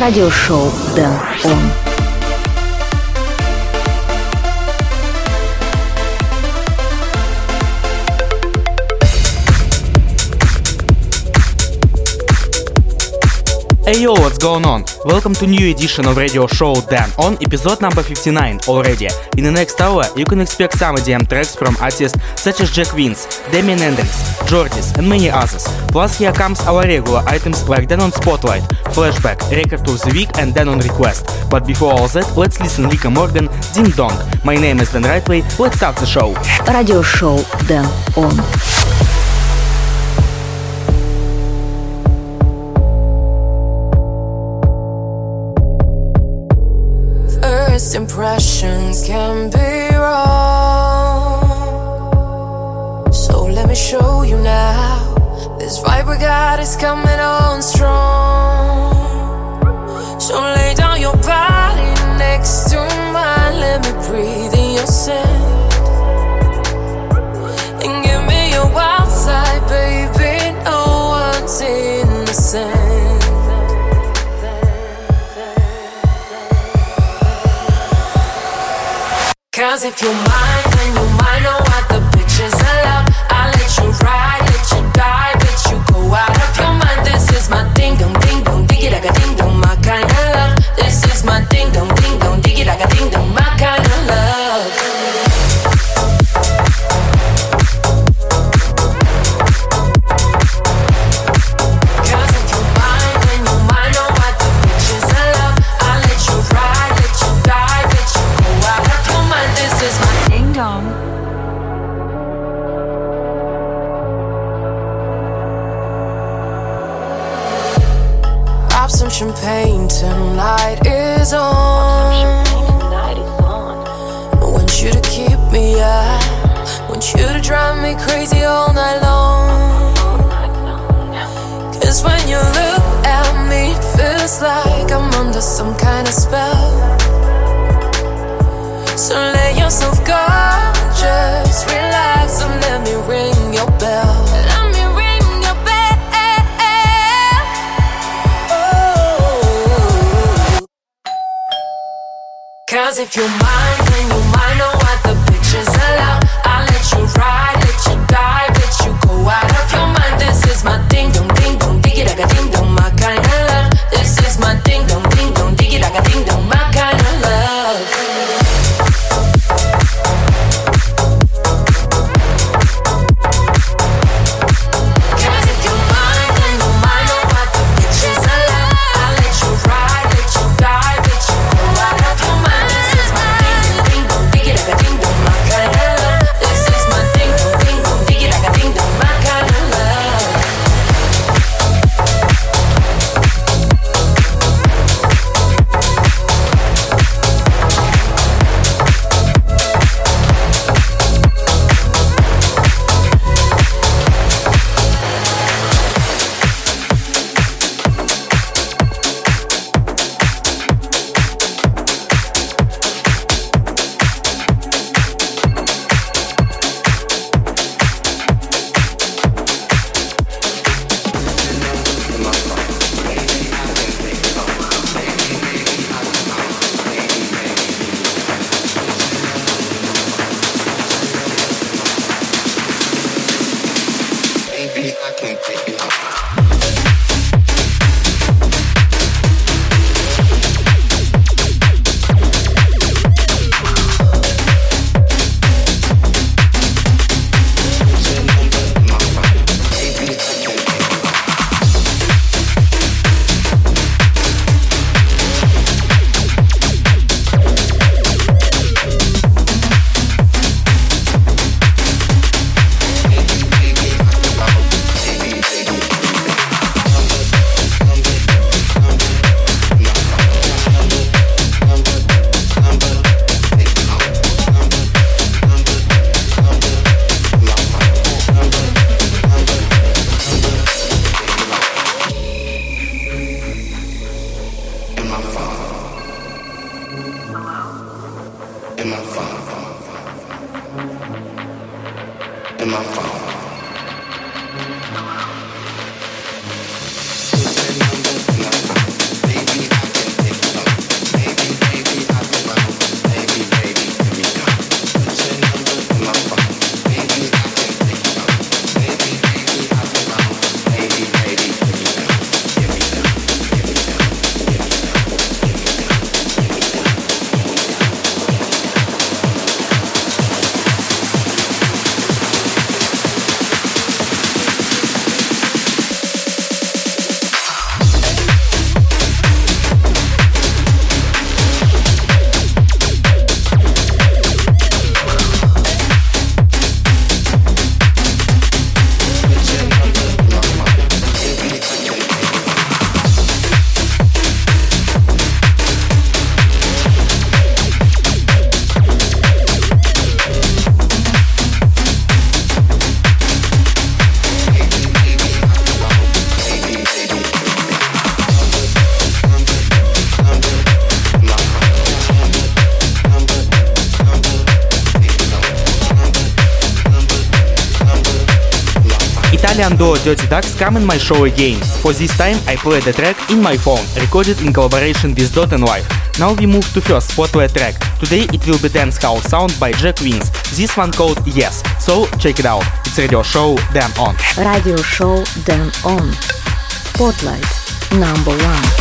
радиошоу Дэн Он. Hey yo, what's going on? Welcome to new edition of radio show Dan on episode number 59 already. In the next hour, you can expect some EDM tracks from artists such as Jack Wins, Damien Andrews, Jordis and many others. Plus here comes our regular items like Dan on Spotlight, Flashback, Record of the Week and Dan on Request. But before all that, let's listen Lika Morgan, Ding Dong. My name is Dan Rightway, let's start the show. Radio show Dan on. First impressions can be wrong. So let me show you now. This vibe we got is coming on strong. So lay down your body next to mine. Let me breathe in your scent. Cause if you mind, then you might know what the bitches love. I'll let you ride, let you die, let you go out of your mind. This is my ding dong, ding dong, diggy like a ding dong, my kind of love. This is my ding Champagne tonight is on. I want you to keep me up. I Want you to drive me crazy all night long. Cause when you look at me, it feels like I'm under some kind of spell. So let yourself go, just relax and let me ring your bell. Cause if you mind, then you might know what the bitches allow. I'll let you ride, let you die, let you go out of your mind. This is my ding dong, ding dong, like a ding dong, Duo Dirty Ducks come in my show again. For this time I played the track in my phone, recorded in collaboration with Dot and Life. Now we move to first spotlight track. Today it will be dance house sound by Jack Wins. This one called Yes. So check it out. It's radio show Dan On. Radio show Dan On. Spotlight number one.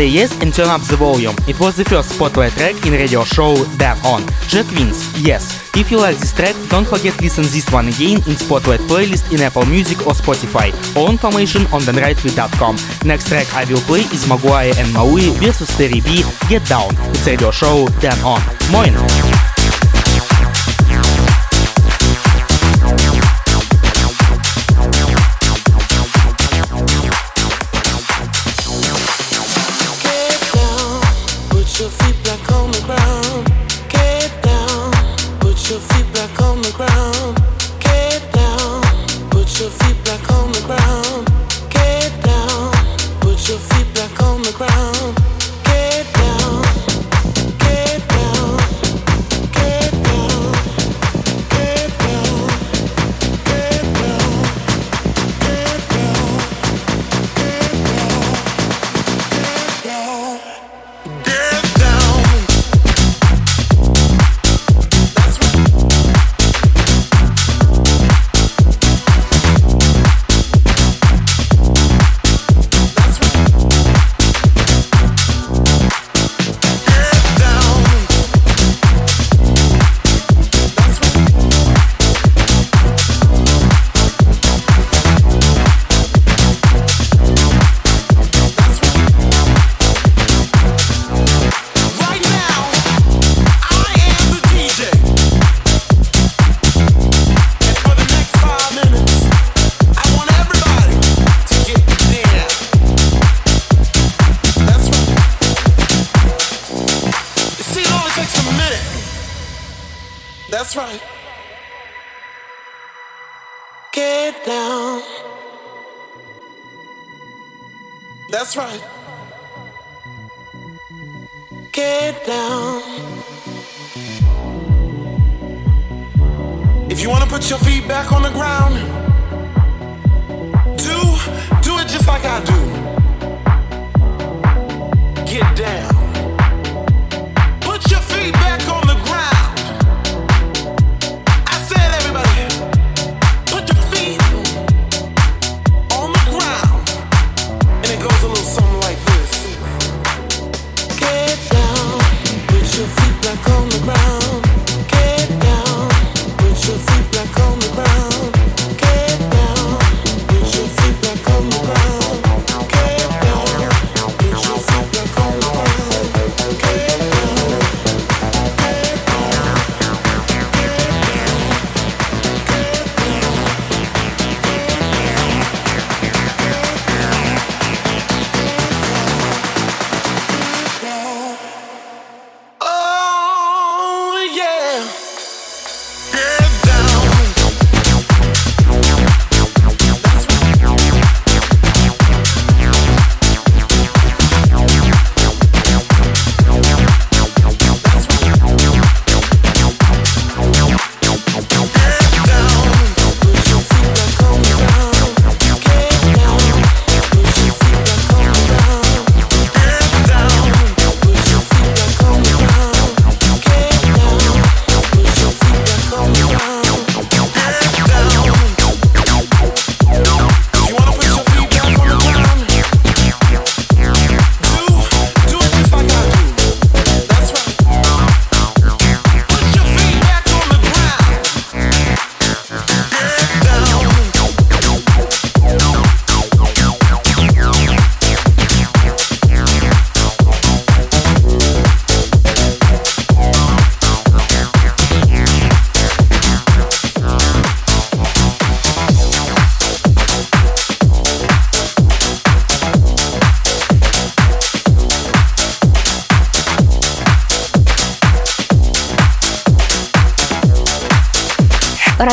Say Yes and Turn Up the Volume. It was the first spotlight track in radio show Dan On. Jack Wins, Yes. If you like this track, don't forget listen this one again in Spotlight playlist in Apple Music or Spotify. All information on danrightway.com. Next track I will play is Maguire and Maui vs Terry B, Get Down. It's radio show Dan On. Moin! down. That's right. Get down. If you want to put your feet back on the ground, do do it just like I do. Get down.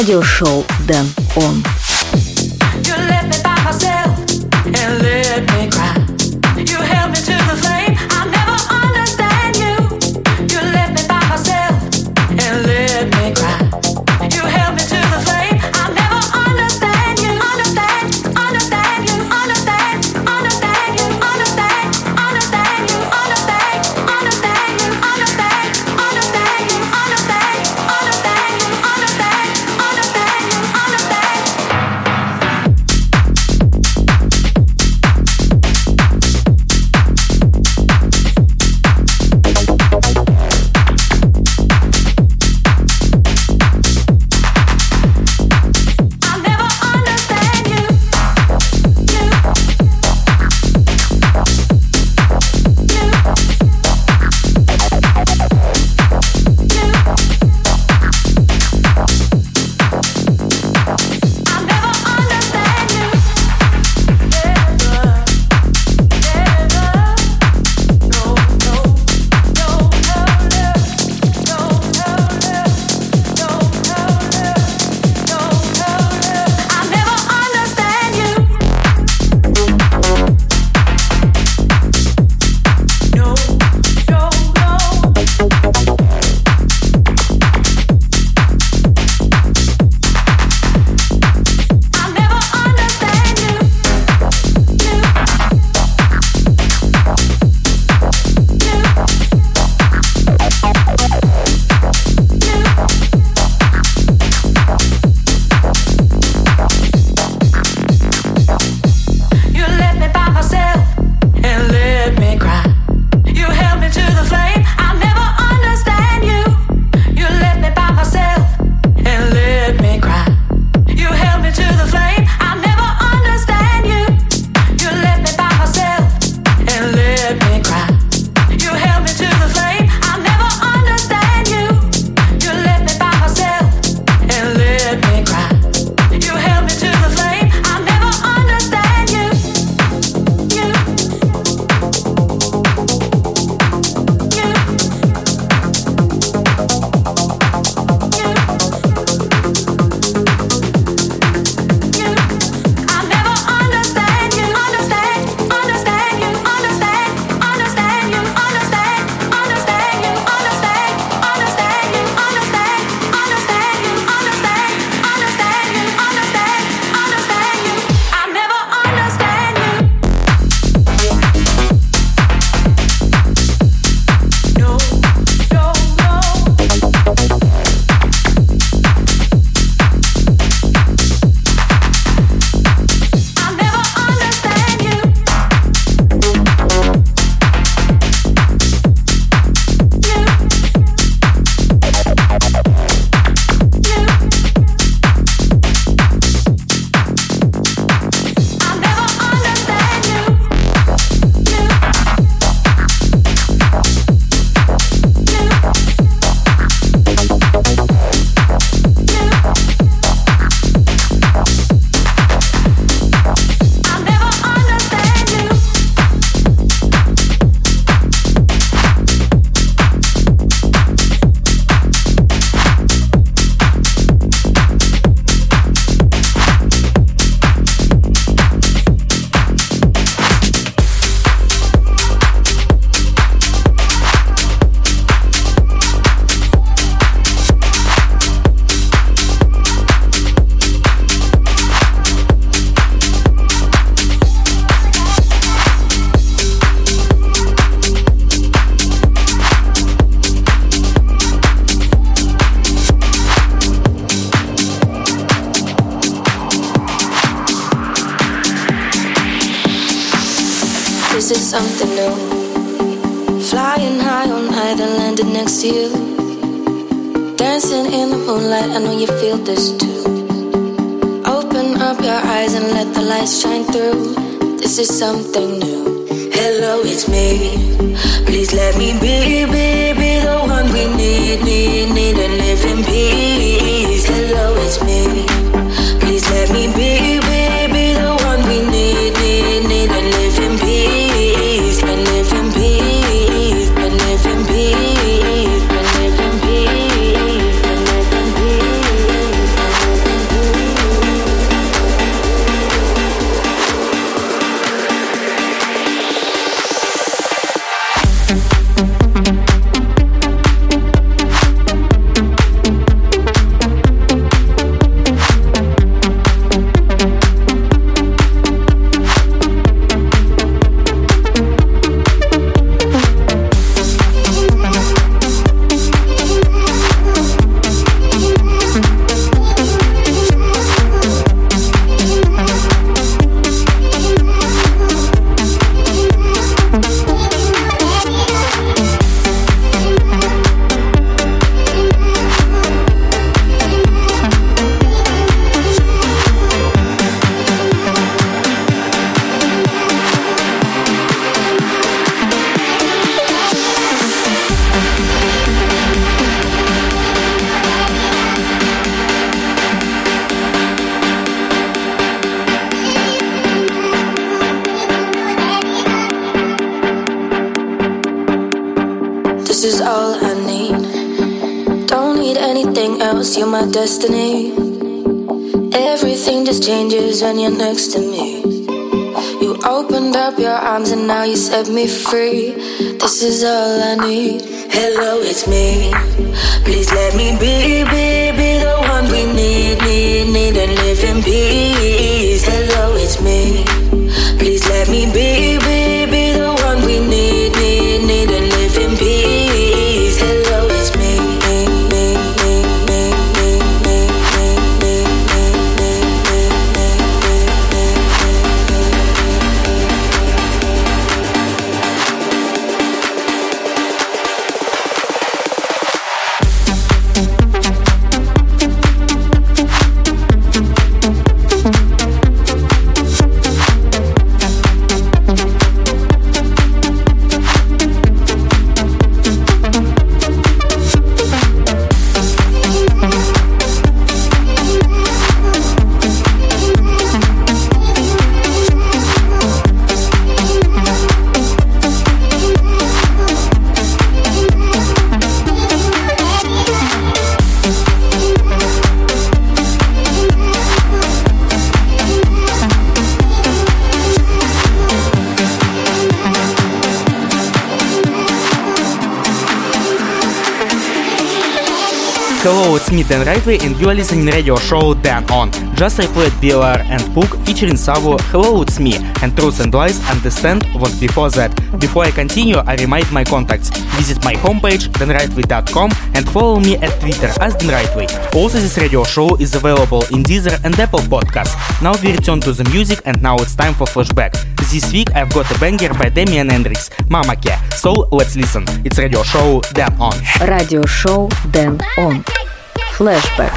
Радиошоу Дэн Он. This is Dan Rightway and you are listening radio show Dan On. Just I played BLR and Pook featuring Savo Hello It's Me and Truth and Lies Understand was before that. Before I continue, I remind my contacts. Visit my homepage danrightway.com and follow me at Twitter as Dan Rightway. Also this radio show is available in Deezer and Apple Podcasts. Now we return to the music and now it's time for flashback. This week I've got a banger by Damian Hendrix, Mama Care. So let's listen. It's radio show Dan On. Radio show Dan On. Флешбек.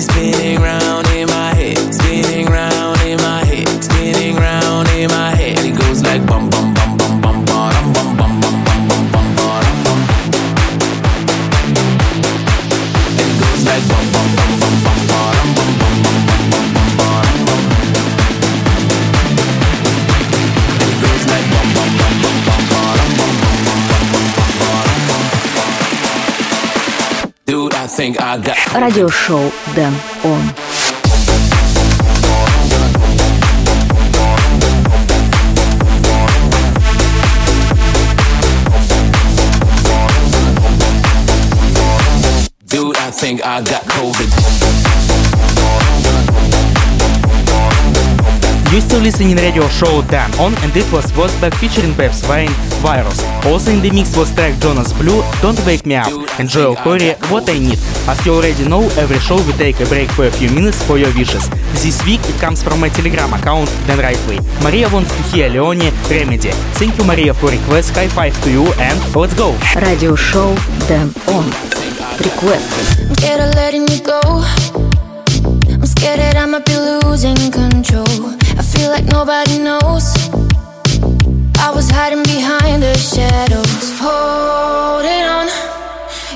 spinning round in my head, spinning round in my head, spinning round in my head. It goes like bum bum bum bum bum bum bum bum bum bum bum bum bum bum. It goes like bum bum bum bum bum bum bum bum bum bum bum bum bum. It goes like bum bum bum bum bum bum bum bum bum bum bum. Dude, I think I got. Радиошоу them on. Dude, I think I got You're still listening radio show Dan On and it was Wozback featuring Peps Vine Virus. Also in the mix was track Jonas Blue Don't Wake Me Up and Joel Corry What I Need. As you already know, every show we take a break for a few minutes for your wishes. This week it comes from my Telegram account Dan Rightway. Maria wants to hear Leony Remedy. Thank you Maria for request, high five to you and let's go! Radio show Dan On. Request. I'm scared. I'm scared that I might be losing control. Feel like nobody knows. I was hiding behind the shadows, holding on.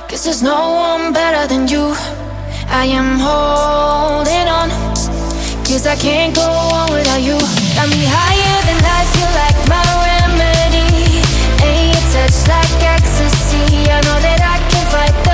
Cause there's no one better than you. I am holding on. Cause I can't go on without you. Got me higher than life, feel like my remedy. Ain't your touch like ecstasy. I know that I can fight the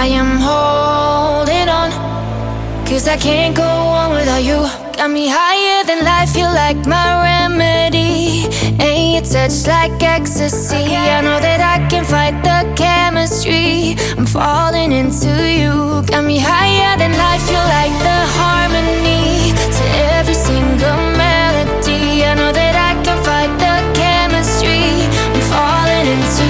I am holding on. Cause I can't go on without you. Got me higher than life, you like my remedy. Ain't your touch like ecstasy. I know that I can fight the chemistry. I'm falling into you. Got me higher than life, you like the harmony to every single melody. I know that I can fight the chemistry. I'm falling into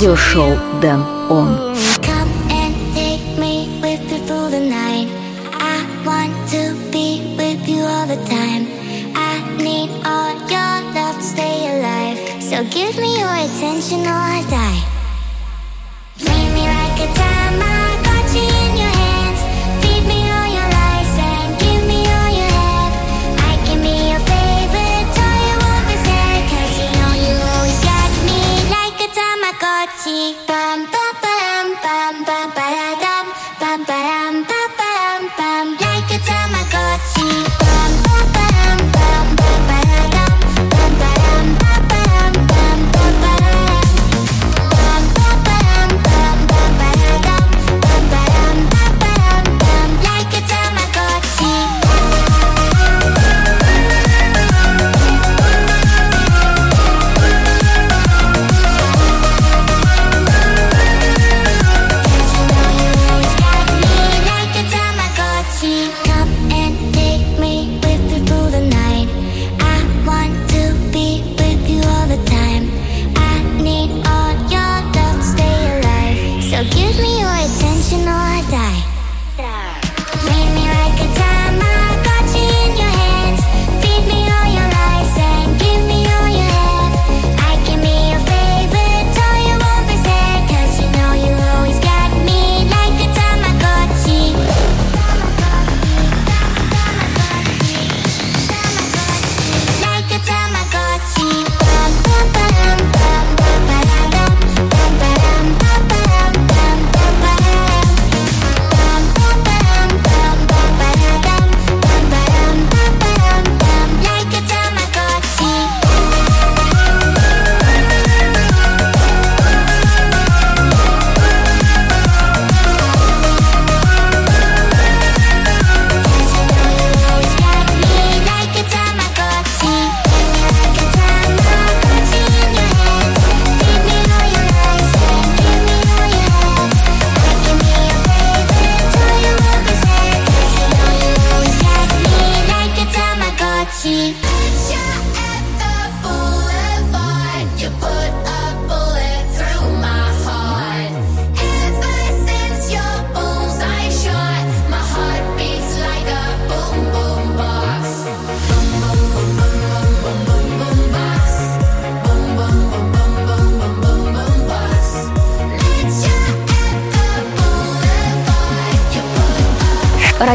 Радиошоу Дэн Он.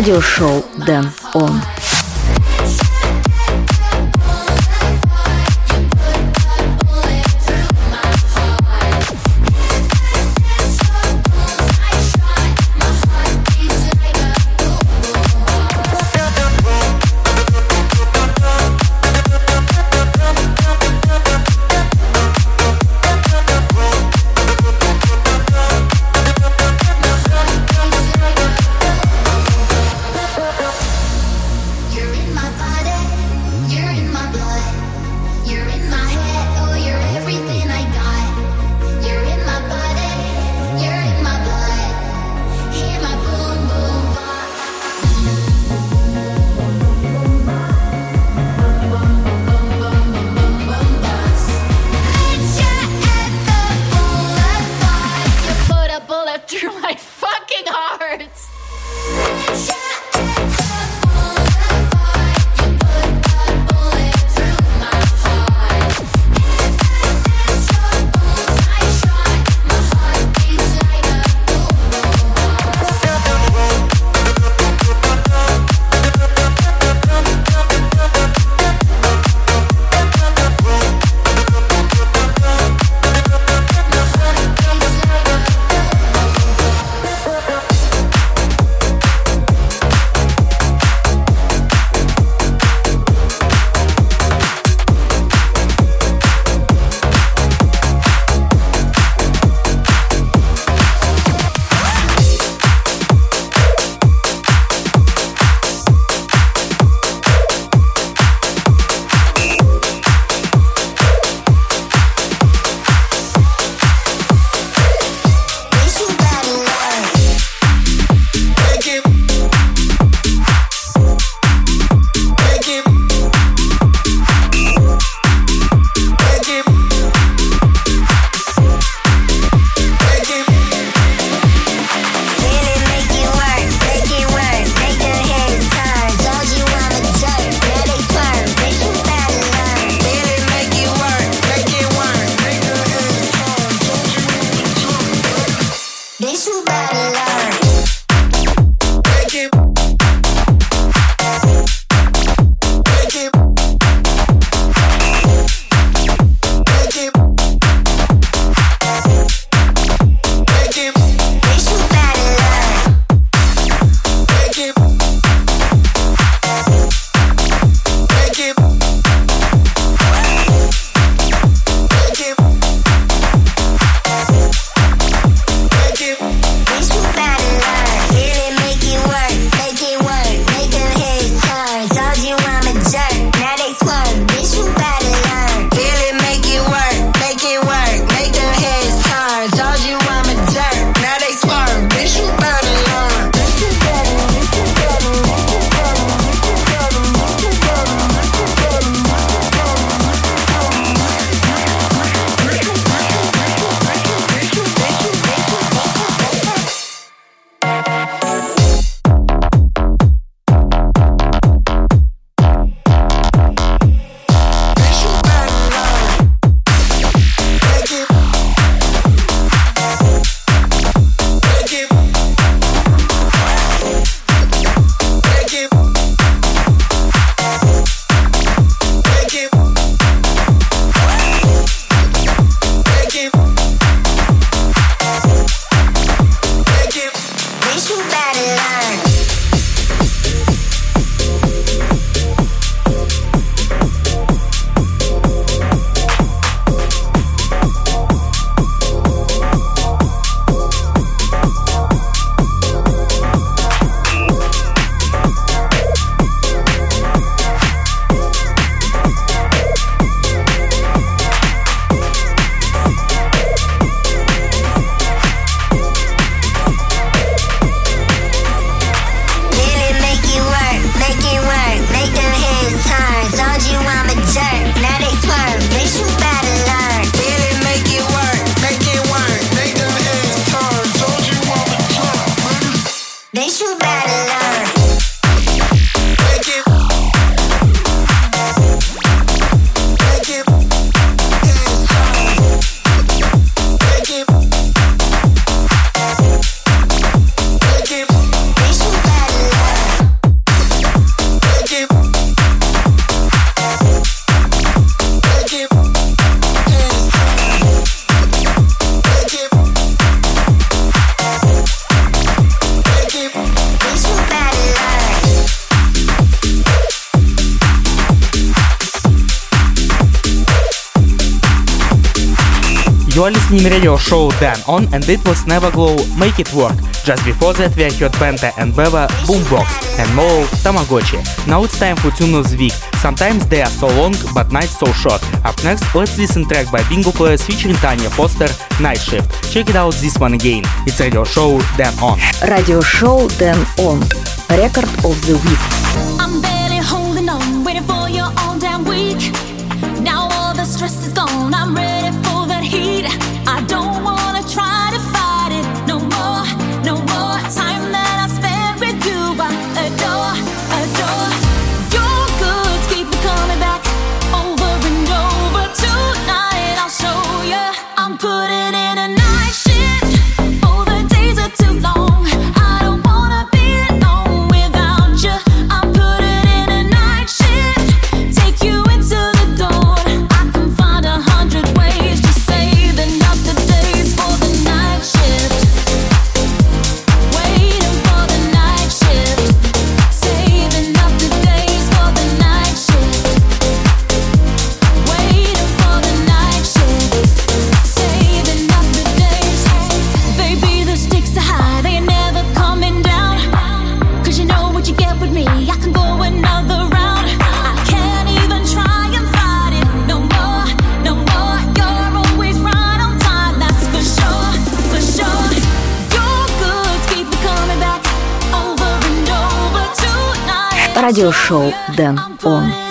Радиошоу Дэн Он. radio show Dan On and it was Never Glow Make It Work. Just before that we heard Penta and Beva Boombox and more Tamagotchi. Now it's time for two new's Week. Sometimes they are so long but nights so short. Up next let's listen track by Bingo Players featuring Tanya Foster Night Shift. Check it out this one again. It's radio show Dan On. Radio show Dan On. Record of the week. I'm barely holding on, waiting for your all damn week. Now all the stress is gone, I'm ready. Радиошоу Дэн Он.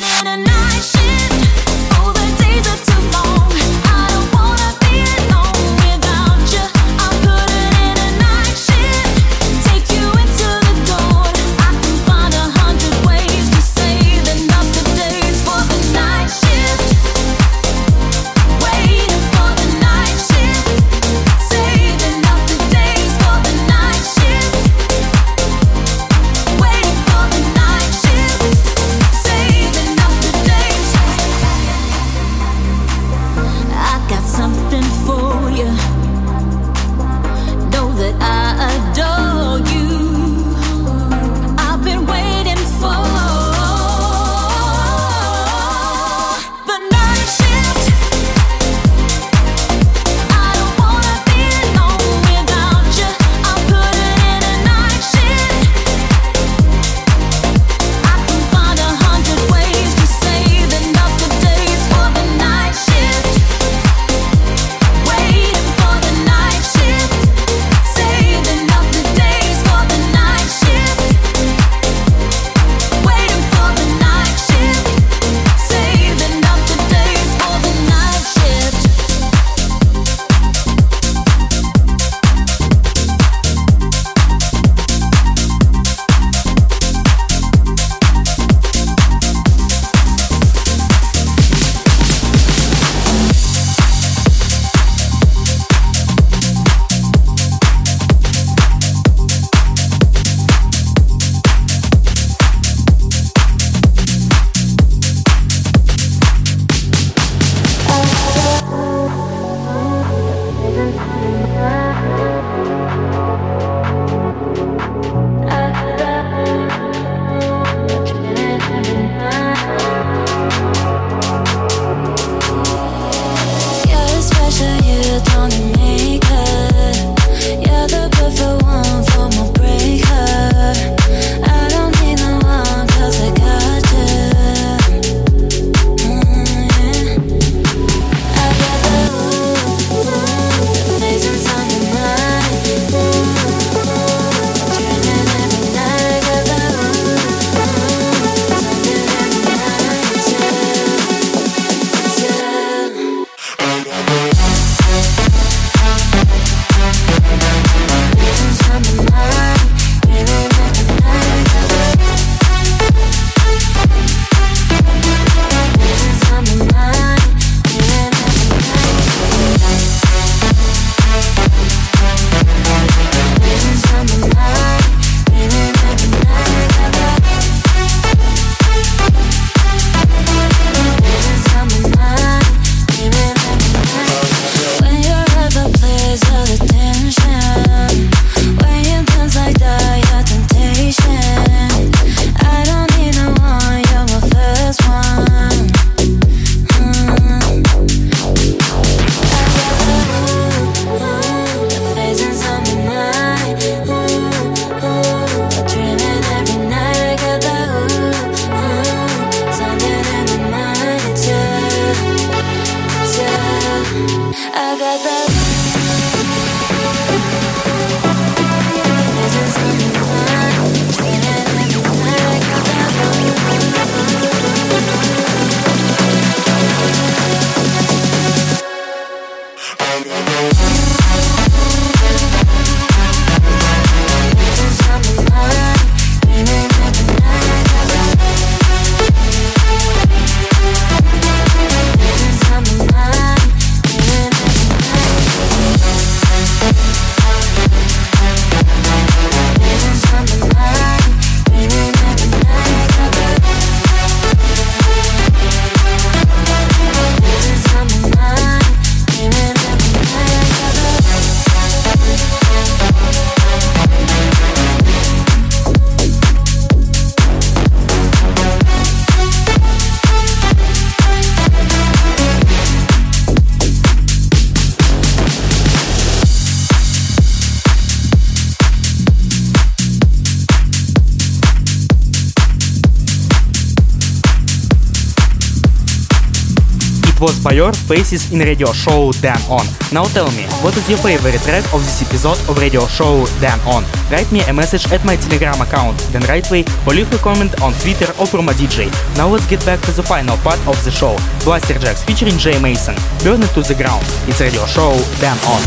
It your Faces in radio show Dan On. Now tell me, what is your favorite track of this episode of radio show Dan On? Write me a message at my Telegram account, Dan Rightway, or leave a comment on Twitter or Promo DJ. Now let's get back to the final part of the show. Blasterjaxx featuring Jay Mason. Burn it to the ground. It's radio show Dan On.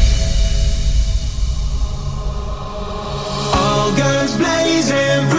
All guns blazing,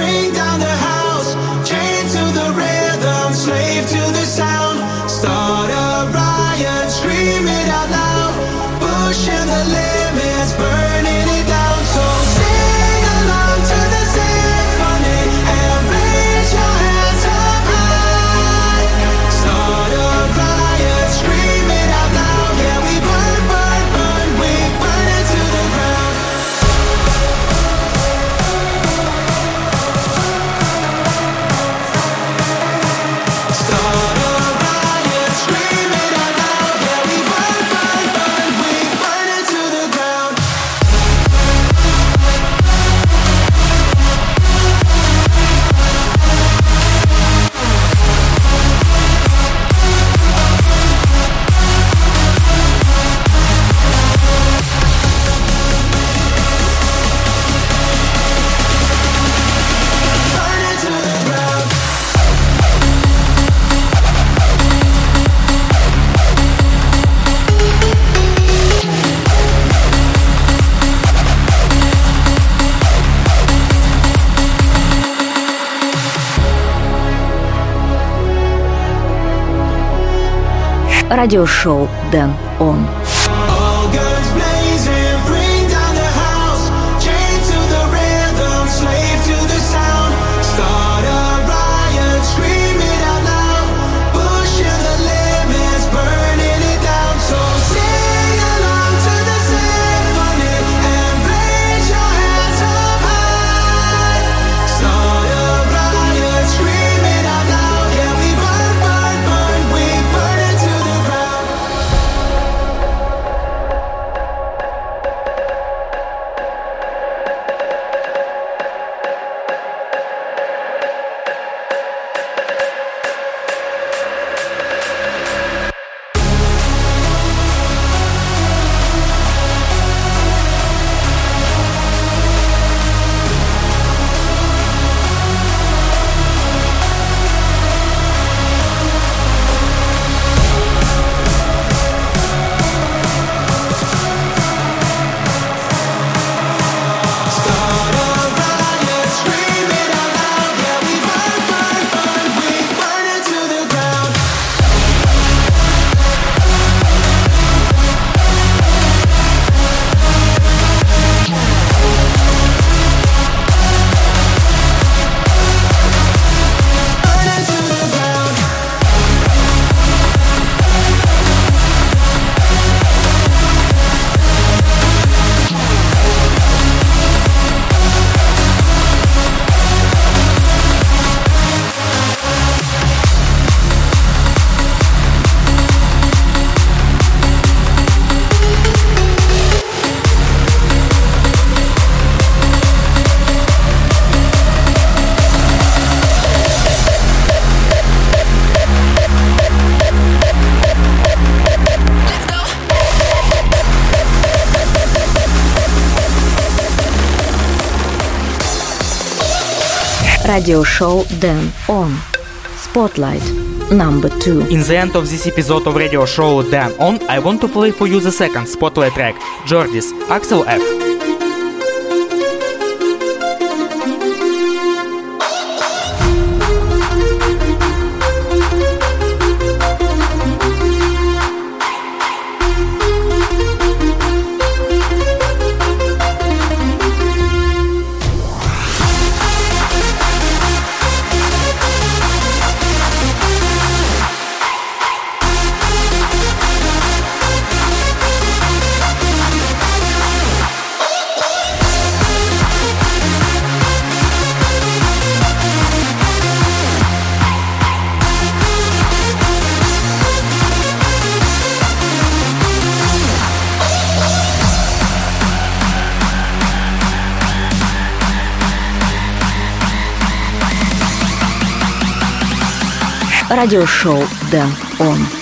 Радиошоу Дэн Он. Radio show Dan On Spotlight number two. In the end of this episode of radio show Dan On, I want to play for you the second Spotlight track, Jordi's Axel F. Радиошоу Дэн Он.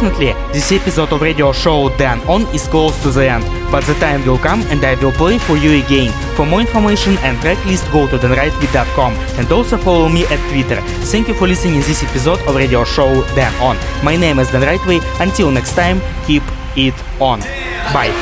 Unfortunately, this episode of radio show Dan On is close to the end, but the time will come and I will play for you again. For more information and tracklist go to danrightway.com and also follow me at Twitter. Thank you for listening this episode of radio show Dan On. My name is Dan Rightway. Until next time, keep it on. Bye.